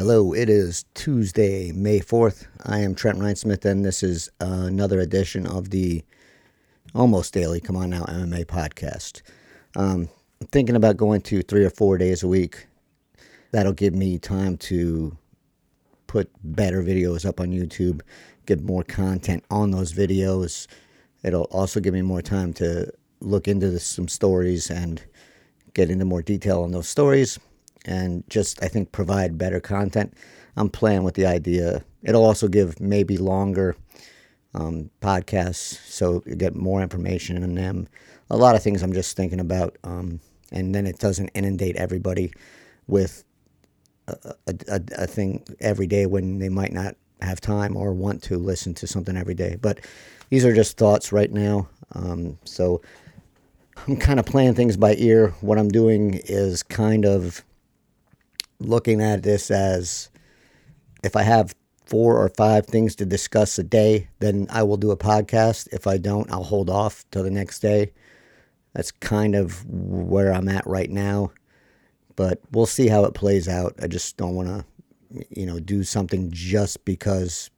Hello, it is Tuesday, May 4th. I am Trent Reinsmith, and this is another edition of the almost daily C'mon Now MMA podcast. Um, I'm thinking about going to three or four days a week. That'll give me time to put better videos up on YouTube, get more content on those videos. It'll also give me more time to look into some stories and get into more detail on those stories and just I think provide better content. I'm playing with the idea. It'll also give maybe longer um, podcasts, so you get more information in them. A lot of things I'm just thinking about, um, and then it doesn't inundate everybody with a, a, a, thing every day when they might not have time or want to listen to something every day. But these are just thoughts right now. Um, so I'm kind of playing things by ear. What I'm doing is kind of looking at this as if I have four or five things to discuss a day, then I will do a podcast. If I don't, I'll hold off till the next day. That's kind of where I'm at right now. But we'll see how it plays out. I just don't want to, you know, do something just because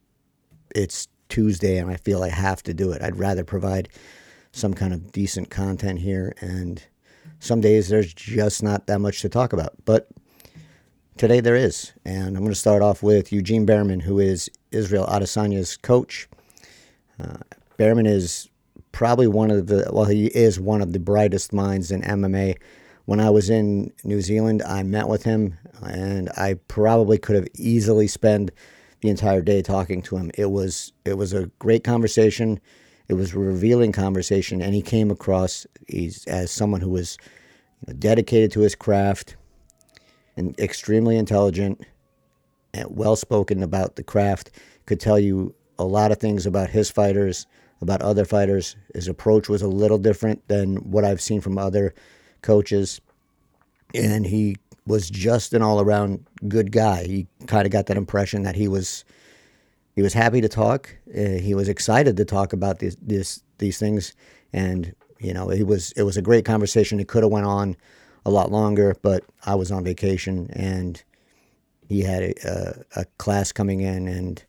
it's Tuesday and I feel I have to do it. I'd rather provide some kind of decent content here. And some days there's just not that much to talk about. But Today there is, and I'm going to start off with Eugene Bareman, who is Israel Adesanya's coach. Uh, Bareman is probably one of the, well, he is one of the brightest minds in MMA. When I was in New Zealand, I met with him, and I probably could have easily spent the entire day talking to him. It was it was a great conversation. It was a revealing conversation, and he came across as someone who was dedicated to his craft and extremely intelligent and well spoken about the craft. Could tell you a lot of things about his fighters, about other fighters. His approach was a little different than what I've seen from other coaches. And he was just an all around good guy. He kind of got that impression that he was he was happy to talk. Uh, he was excited to talk about these this, these things, and you know, it was it was a great conversation. It could have went on a lot longer, but I was on vacation and he had a, a, a, class coming in, and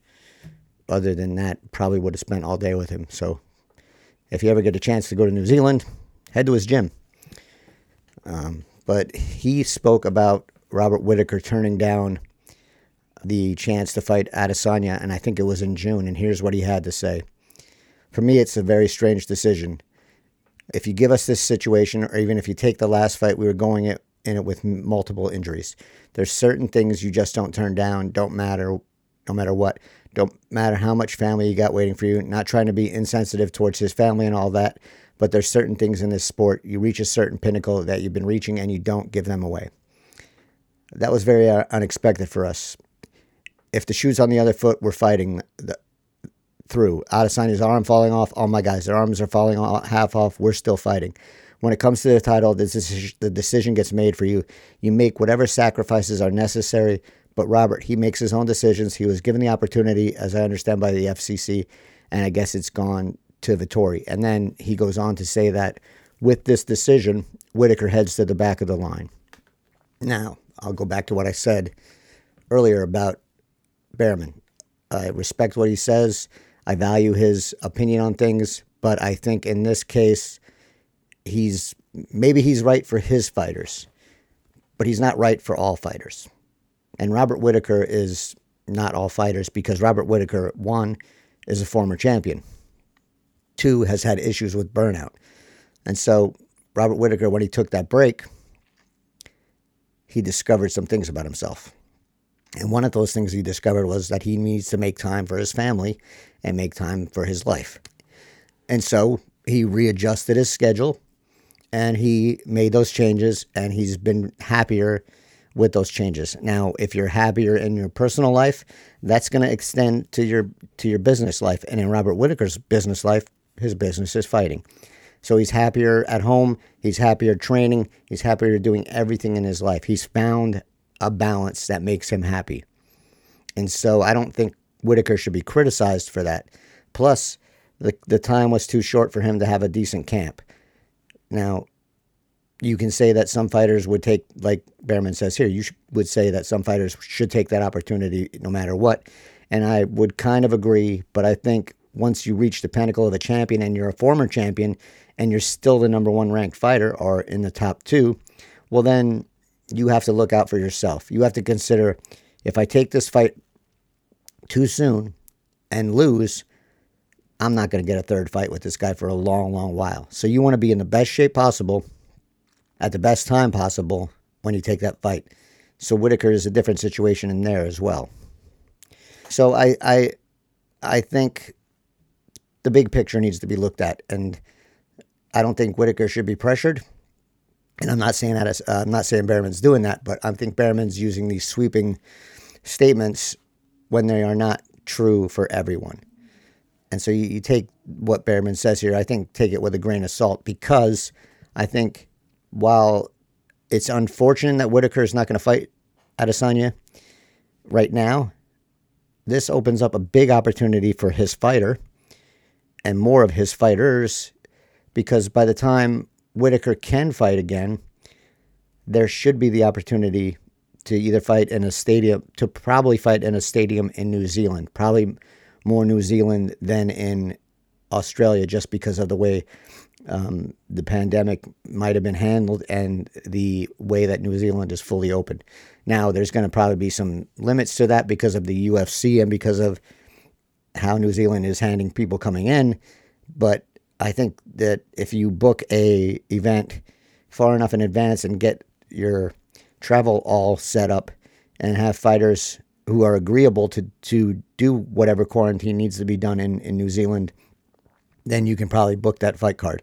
other than that, probably would have spent all day with him. So if you ever get a chance to go to New Zealand, head to his gym. Um, but he spoke about Robert Whittaker turning down the chance to fight Adesanya, and I think it was in June. And here's what he had to say. For me, it's a very strange decision if you give us this situation, or even if you take the last fight, we were going it, in it with multiple injuries. There's certain things you just don't turn down. Don't matter, no matter what. Don't matter how much family you got waiting for you. Not trying to be insensitive towards his family and all that, but there's certain things in this sport. You reach a certain pinnacle that you've been reaching, and you don't give them away. That was very uh, unexpected for us. If the shoes on the other foot were fighting, the, through. Adesanya's arm falling off. All my guys, their arms are falling off, half off. We're still fighting. When it comes to the title, the decision, the decision gets made for you. You make whatever sacrifices are necessary. But Robert, he makes his own decisions. He was given the opportunity, as I understand, by the UFC, and I guess it's gone to Vettori. And then he goes on to say that with this decision, Whittaker heads to the back of the line. Now, I'll go back to what I said earlier about Bareman. I respect what he says. I value his opinion on things, but I think in this case, he's maybe he's right for his fighters, but he's not right for all fighters. And Robert Whittaker is not all fighters because Robert Whittaker, one, is a former champion, two, has had issues with burnout. And so, Robert Whittaker, when he took that break, he discovered some things about himself. And one of those things he discovered was that he needs to make time for his family and make time for his life. And so he readjusted his schedule and he made those changes and he's been happier with those changes. Now, if you're happier in your personal life, that's going to extend to your to your business life. And in Robert Whittaker's business life, his business is fighting. So he's happier at home, he's happier training, he's happier doing everything in his life. He's found a balance that makes him happy. And so I don't think Whittaker should be criticized for that. Plus, the, the time was too short for him to have a decent camp. Now, you can say that some fighters would take, like Bareman says here, you sh- would say that some fighters should take that opportunity no matter what. And I would kind of agree, but I think once you reach the pinnacle of a champion and you're a former champion and you're still the number one ranked fighter or in the top two, well, then you have to look out for yourself. You have to consider if I take this fight too soon and lose, I'm not going to get a third fight with this guy for a long, long while. So you want to be in the best shape possible at the best time possible when you take that fight. So Whittaker is a different situation in there as well. So I I I think the big picture needs to be looked at, and I don't think Whittaker should be pressured. And I'm not saying that as, uh, I'm not saying Bareman's doing that, but I think Bareman's using these sweeping statements when they are not true for everyone. And so you, you take what Bareman says here, I think take it with a grain of salt because I think while it's unfortunate that Whittaker is not going to fight Adesanya right now, this opens up a big opportunity for his fighter and more of his fighters because by the time Whittaker can fight again, there should be the opportunity to either fight in a stadium, to probably fight in a stadium in New Zealand, probably more New Zealand than in Australia, just because of the way um, the pandemic might have been handled and the way that New Zealand is fully open. Now, there's going to probably be some limits to that because of the UFC and because of how New Zealand is handling people coming in. But I think that if you book a event far enough in advance and get your travel all set up and have fighters who are agreeable to, to do whatever quarantine needs to be done in, in New Zealand then you can probably book that fight card.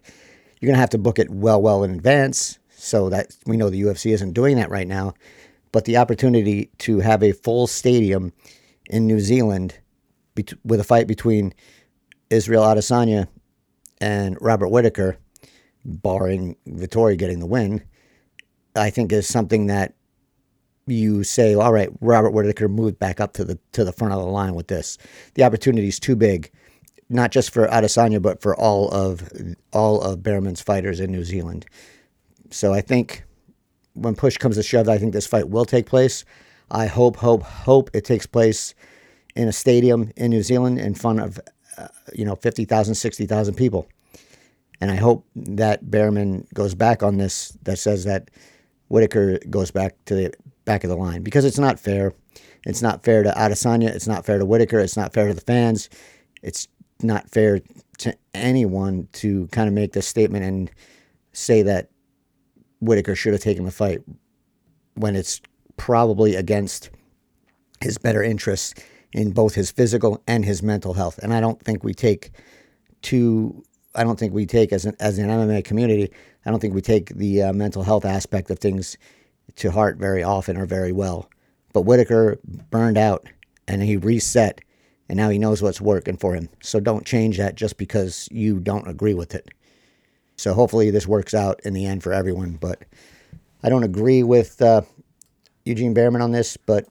You're going to have to book it well, well in advance so that we know the UFC isn't doing that right now. But the opportunity to have a full stadium in New Zealand with a fight between Israel Adesanya and Robert Whittaker, barring Vettori getting the win, I think is something that you say, all right, Robert Whittaker moved back up to the to the front of the line with this. The opportunity is too big not just for Adesanya, but for all of all of Bareman's fighters in New Zealand. So I think when push comes to shove, I think this fight will take place. I hope, hope, hope it takes place in a stadium in New Zealand in front of, uh, you know, 50,000, 60,000 people. And I hope that Bareman goes back on this, that says that Whittaker goes back to the back of the line because it's not fair. It's not fair to Adesanya. It's not fair to Whittaker. It's not fair to the fans. It's not fair to anyone to kind of make this statement and say that Whittaker should have taken the fight when it's probably against his better interests in both his physical and his mental health. And I don't think we take to I don't think we take as an as an MMA community. I don't think we take the uh, mental health aspect of things to heart very often or very well. But Whittaker burned out and he reset and now he knows what's working for him. So don't change that just because you don't agree with it. So hopefully this works out in the end for everyone. But I don't agree with uh, Eugene Bareman on this, but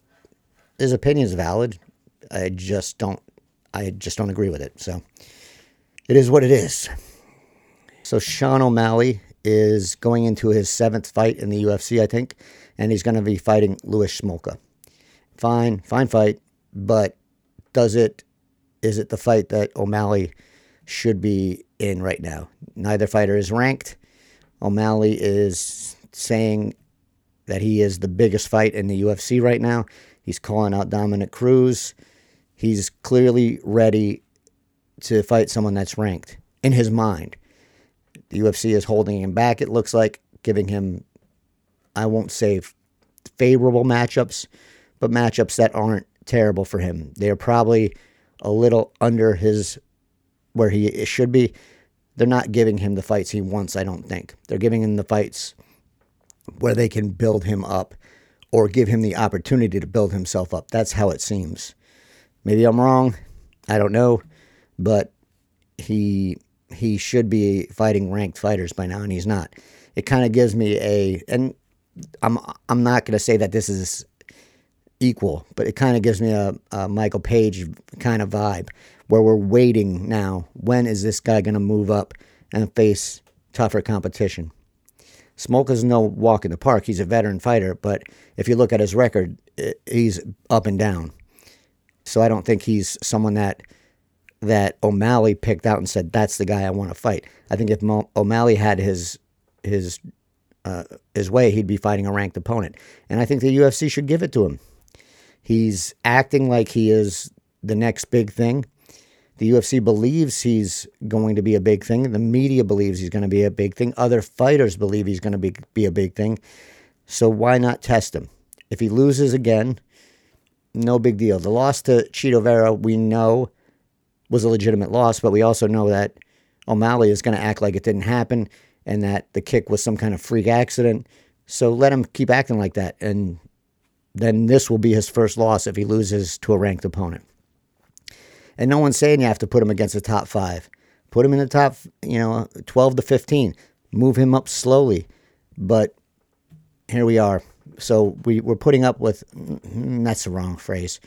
his opinion is valid. I just don't. I just don't agree with it. So it is what it is. So Sean O'Malley is going into his seventh fight in the UFC, I think, and he's going to be fighting Louis Smolka. Fine, fine fight, but does it is it the fight that O'Malley should be in right now? Neither fighter is ranked. O'Malley is saying that he is the biggest fight in the UFC right now. He's calling out Dominick Cruz. He's clearly ready to fight someone that's ranked in his mind. The UFC is holding him back, it looks like, giving him, I won't say favorable matchups, but matchups that aren't terrible for him. They're probably a little under his where he should be. They're not giving him the fights he wants, I don't think. They're giving him the fights where they can build him up or give him the opportunity to build himself up. That's how it seems. Maybe I'm wrong. I don't know, but he he should be fighting ranked fighters by now and he's not. It kind of gives me a and I'm I'm not to say that this is equal, but it kind of gives me a, a, Michael Page kind of vibe where we're waiting now. When is this guy to move up and face tougher competition? Smolka is no walk in the park. He's a veteran fighter, but if you look at his record, eh, he's up and down. So I don't think he's someone that that O'Malley picked out and said that's the guy I want to fight. I think if Mo- O'Malley had his his uh, his way, he'd be fighting a ranked opponent, and I think the UFC should give it to him. He's acting like he is the next big thing. The UFC believes he's going to be a big thing. The media believes he's going to be a big thing. Other fighters believe he's going to be, be a big thing. So why not test him? If he loses again, no big deal. The loss to Chito Vera, we know, was a legitimate loss, but we also know that O'Malley is going to act like it didn't happen and that the kick was some kind of freak accident. So let him keep acting like that. And then this will be his first loss if he loses to a ranked opponent. And no one's saying you have to put him against the top five. Put him in the top, you know, 12 to 15. Move him up slowly. But here we are. So we, we're putting up with, mm, that's the wrong phrase.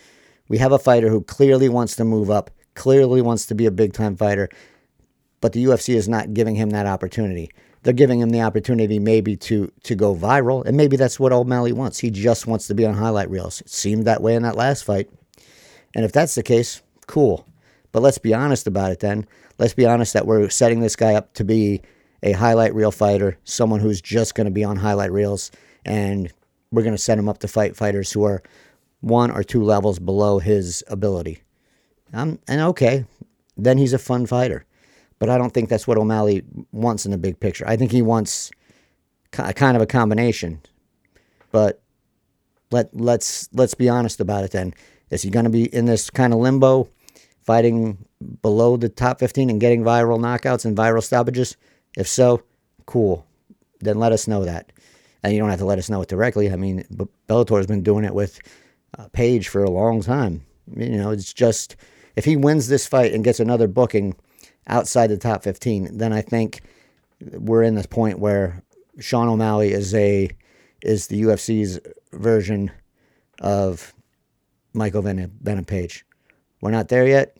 We have a fighter who clearly wants to move up, clearly wants to be a big time fighter, but the UFC is not giving him that opportunity. They're giving him the opportunity maybe to to go viral, and maybe that's what O'Malley wants. He just wants to be on highlight reels. It seemed that way in that last fight. And if that's the case, cool. But let's be honest about it then. Let's be honest that we're setting this guy up to be a highlight reel fighter, someone who's just going to be on highlight reels, and we're going to set him up to fight fighters who are one or two levels below his ability. Um, and okay, then he's a fun fighter. But I don't think that's what O'Malley wants in the big picture. I think he wants a kind of a combination. But let let's let's be honest about it then. Is he going to be in this kind of limbo, fighting below the top 15 and getting viral knockouts and viral stoppages? If so, cool. Then let us know that. And you don't have to let us know it directly. I mean, Bellator has been doing it with uh, Page for a long time. You know, it's just if he wins this fight and gets another booking outside the top 15, then I think we're in this point where Sean O'Malley is a is the UFC's version of Michael Venom, Venom Page. We're not there yet,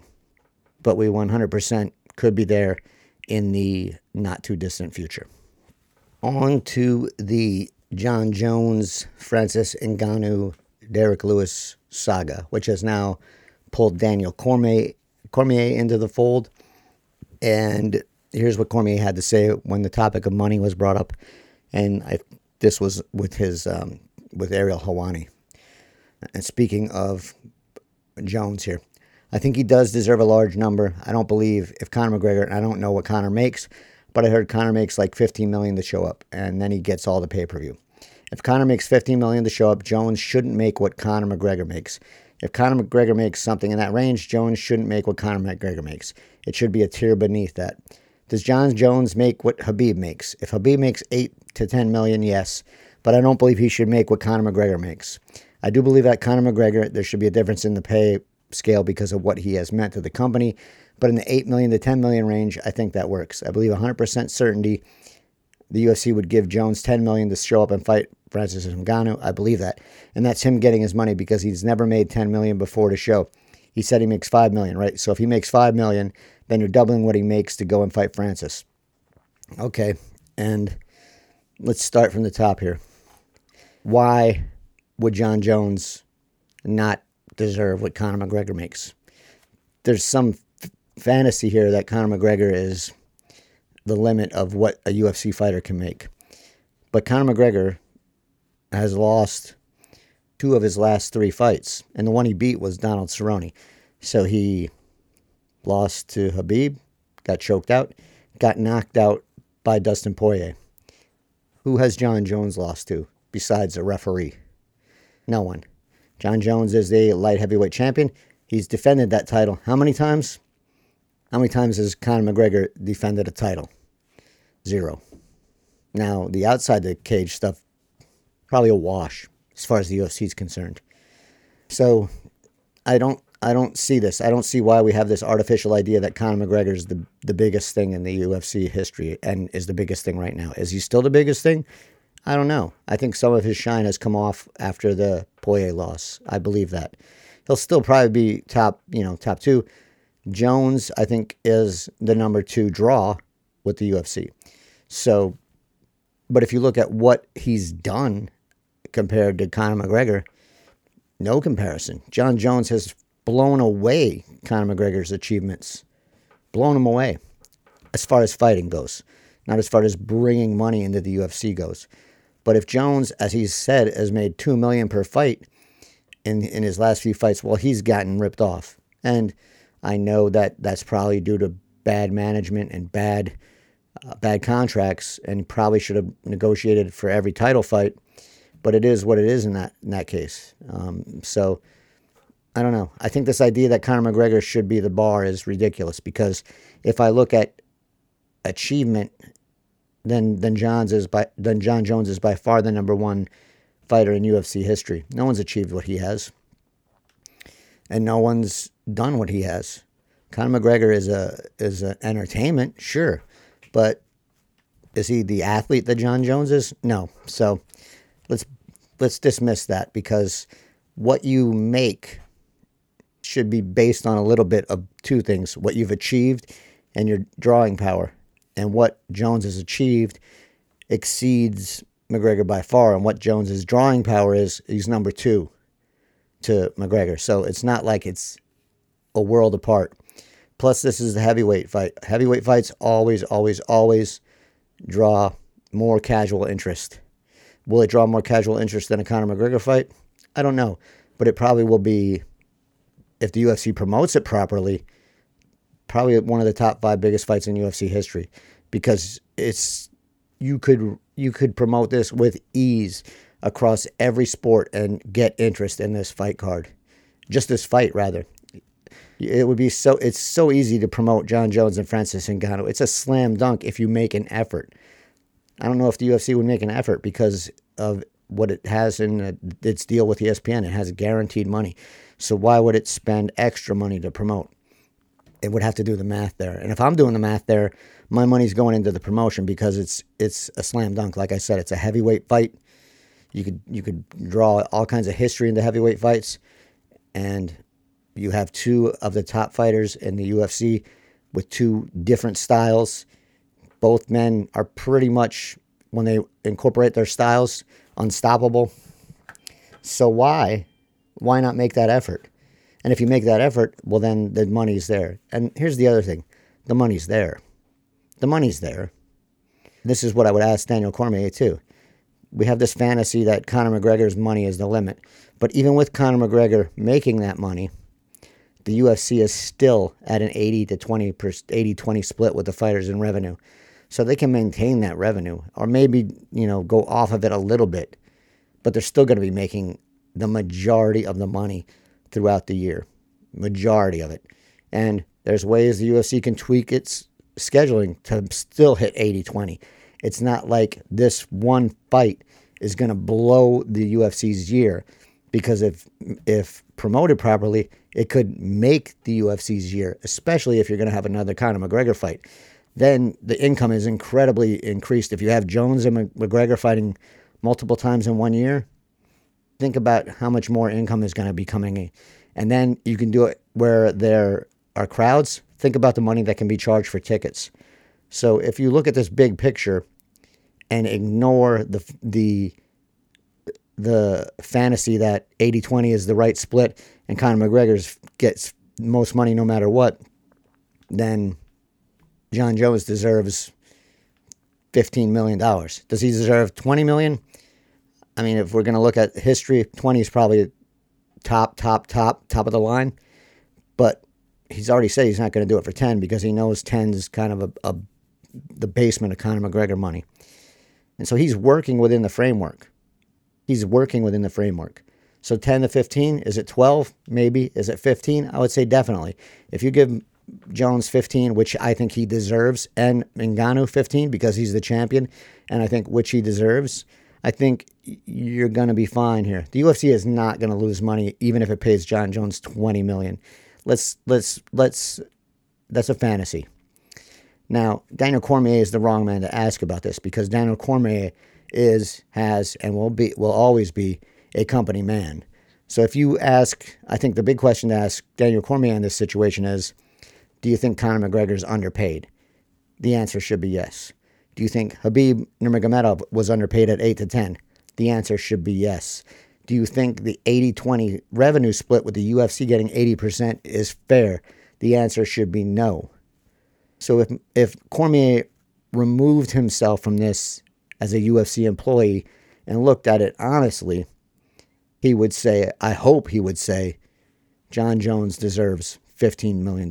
but we 100% could be there in the not too distant future. On to the Jon Jones, Francis Ngannou, Derrick Lewis saga, which has now pulled Daniel Cormier, Cormier into the fold. And here's what Cormier had to say when the topic of money was brought up. And I, this was with his um, with Ariel Helwani. And speaking of Jones here, I think he does deserve a large number. I don't believe if Conor McGregor, and I don't know what Conor makes, but I heard Conor makes like 15 million to show up, and then he gets all the pay per view. If Conor makes 15 million to show up, Jones shouldn't make what Conor McGregor makes. If Conor McGregor makes something in that range, Jones shouldn't make what Conor McGregor makes. It should be a tier beneath that. Does Jon Jones make what Khabib makes? If Khabib makes 8 to 10 million, yes, but I don't believe he should make what Conor McGregor makes. I do believe that Conor McGregor, there should be a difference in the pay scale because of what he has meant to the company. But in the 8 million to 10 million range, I think that works. I believe 100% certainty the UFC would give Jones 10 million to show up and fight Francis Ngannou. I believe that. And that's him getting his money because he's never made 10 million before to show. He said he makes 5 million, right? So if he makes 5 million, then you're doubling what he makes to go and fight Francis. Okay. And let's start from the top here. Why would Jon Jones not deserve what Conor McGregor makes? There's some f- fantasy here that Conor McGregor is the limit of what a UFC fighter can make. But Conor McGregor has lost two of his last three fights, and the one he beat was Donald Cerrone. So he lost to Khabib, got choked out, got knocked out by Dustin Poirier. Who has Jon Jones lost to besides a referee? No one. Jon Jones is the light heavyweight champion. He's defended that title how many times? How many times has Conor McGregor defended a title? Zero. Now, the outside the cage stuff, probably a wash as far as the UFC is concerned. So, I don't I don't see this. I don't see why we have this artificial idea that Conor McGregor is the the biggest thing in the UFC history and is the biggest thing right now. Is he still the biggest thing? I don't know. I think some of his shine has come off after the Poirier loss. I believe that. He'll still probably be top, you know, top 2. Jones, I think, is the number 2 draw with the UFC. So But if you look at what he's done compared to Conor McGregor, no comparison. Jon Jones has blown away Conor McGregor's achievements, blown him away as far as fighting goes, not as far as bringing money into the UFC goes. But if Jones, as he's said, has made two million per fight in in his last few fights, well, he's gotten ripped off, and I know that that's probably due to bad management and bad uh, bad contracts, and probably should have negotiated for every title fight. But it is what it is in that in that case. Um, so I don't know. I think this idea that Conor McGregor should be the bar is ridiculous because if I look at achievement, then then Jon's is by then Jon Jones is by far the number one fighter in UFC history. No one's achieved what he has, and no one's done what he has. Conor McGregor is a is an entertainment, sure, but is he the athlete that Jon Jones is? No. So let's let's dismiss that because what you make should be based on a little bit of two things: what you've achieved and your drawing power. And what Jones has achieved exceeds McGregor by far. And what Jones's drawing power is, he's number two to McGregor. So it's not like it's a world apart. Plus, this is the heavyweight fight. Heavyweight fights always, always, always draw more casual interest. Will it draw more casual interest than a Conor McGregor fight? I don't know. But it probably will be, if the UFC promotes it properly, probably one of the top five biggest fights in UFC history because it's you could you could promote this with ease across every sport and get interest in this fight card. Just this fight rather it would be so it's so easy to promote Jon Jones and Francis Ngannou. It's a slam dunk if you make an effort. I don't know if the UFC would make an effort because of what it has in its deal with ESPN. It has guaranteed money. So why would it spend extra money to promote? It would have to do the math there. And if I'm doing the math there, my money's going into the promotion because it's it's a slam dunk. Like I said, it's a heavyweight fight. You could you could draw all kinds of history into heavyweight fights, and you have two of the top fighters in the UFC with two different styles. Both men are pretty much, when they incorporate their styles, unstoppable. So why, why not make that effort? And if you make that effort, well, then the money's there. And here's the other thing the money's there. The money's there. This is what I would ask Daniel Cormier, too. We have this fantasy that Conor McGregor's money is the limit. But even with Conor McGregor making that money, the UFC is still at an 80 to 20 80 20 split with the fighters in revenue. So they can maintain that revenue or maybe, you know, go off of it a little bit. But they're still going to be making the majority of the money throughout the year. Majority of it. And there's ways the UFC can tweak its scheduling to still hit 80 20. It's not like this one fight is going to blow the UFC's year because if if promoted properly, it could make the UFC's year, especially if you're going to have another Conor McGregor fight. Then the income is incredibly increased. If you have Jones and McGregor fighting multiple times in one year, think about how much more income is going to be coming in. And then you can do it where there are crowds. Think about the money that can be charged for tickets. So if you look at this big picture and ignore the the the fantasy that 80-20 is the right split and Conor McGregor gets most money no matter what, then Jon Jones deserves $15 million. Does he deserve $20 million? I mean, if we're going to look at history, 20 is probably top, top, top, top of the line. But he's already said he's not going to do it for 10 because he knows 10 is kind of a, a the basement of Conor McGregor money. And so he's working within the framework. He's working within the framework. So 10 to 15, is it 12? Maybe. Is it 15? I would say definitely. If you give Jones 15, which I think he deserves, and Ngannou 15 because he's the champion, and I think which he deserves, I think you're going to be fine here. The UFC is not going to lose money even if it pays Jon Jones 20 million. Let's let's let's that's a fantasy. Now, Daniel Cormier is the wrong man to ask about this because Daniel Cormier is has and will be will always be a company man. So if you ask, I think the big question to ask Daniel Cormier in this situation is, do you think Conor McGregor is underpaid? The answer should be yes. Do you think Khabib Nurmagomedov was underpaid at 8 to 10? The answer should be yes. Do you think the 80 20 revenue split with the UFC getting 80% is fair? The answer should be no. So if if Cormier removed himself from this as a UFC employee and looked at it honestly, he would say, I hope he would say, Jon Jones deserves $15 million.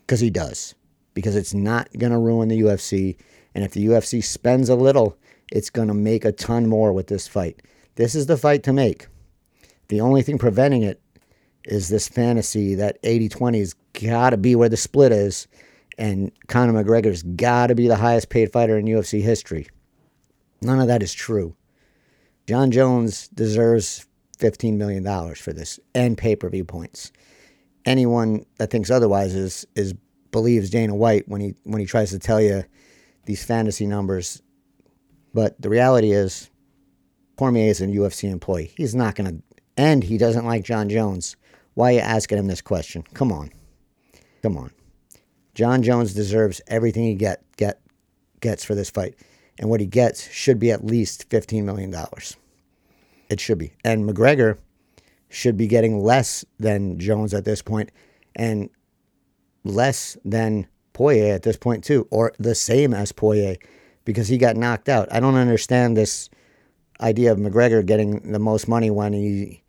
Because he does. Because it's not going to ruin the UFC. And if the UFC spends a little, it's going to make a ton more with this fight. This is the fight to make. The only thing preventing it is this fantasy that 80 20's got to be where the split is, and Conor McGregor's got to be the highest paid fighter in UFC history. None of that is true. Jon Jones deserves $15 million for this and pay per view points. Anyone that thinks otherwise is, is believes Dana White when he when he tries to tell you these fantasy numbers. But the reality is Cormier is a UFC employee. He's not going to, and he doesn't like Jon Jones. Why are you asking him this question? Come on. Come on. Jon Jones deserves everything he get, get gets for this fight. And what he gets should be at least $15 million. It should be. And McGregor should be getting less than Jones at this point and less than Poirier at this point, too, or the same as Poirier because he got knocked out. I don't understand this idea of McGregor getting the most money when he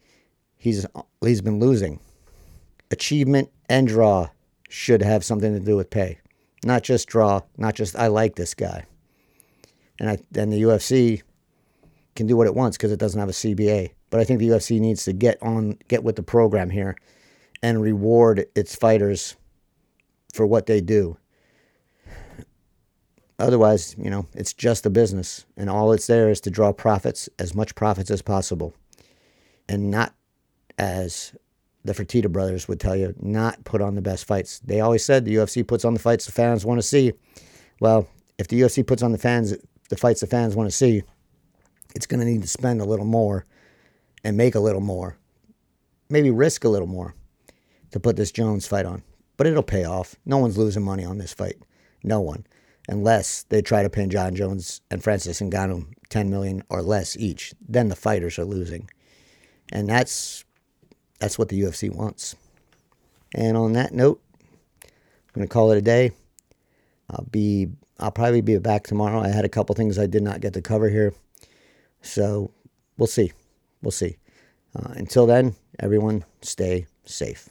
he's he's been losing. Achievement and draw should have something to do with pay, not just draw, not just I like this guy. And I the UFC can do what it wants because it doesn't have a CBA. But I think the UFC needs to get on get with the program here and reward its fighters for what they do. Otherwise, you know, it's just a business, and all it's there is to draw profits, as much profits as possible, and not as the Fertitta brothers would tell you, not put on the best fights. They always said the UFC puts on the fights the fans want to see. Well, if the UFC puts on the fans the fights the fans want to see, it's going to need to spend a little more and make a little more, maybe risk a little more to put this Jones fight on. But it'll pay off. No one's losing money on this fight. No one unless they try to pin Jon Jones and Francis Ngannou 10 million or less each. Then the fighters are losing. And that's that's what the UFC wants. And on that note, I'm going to call it a day. I'll be I'll probably be back tomorrow. I had a couple things I did not get to cover here. So, we'll see. We'll see. Uh, until then, everyone stay safe.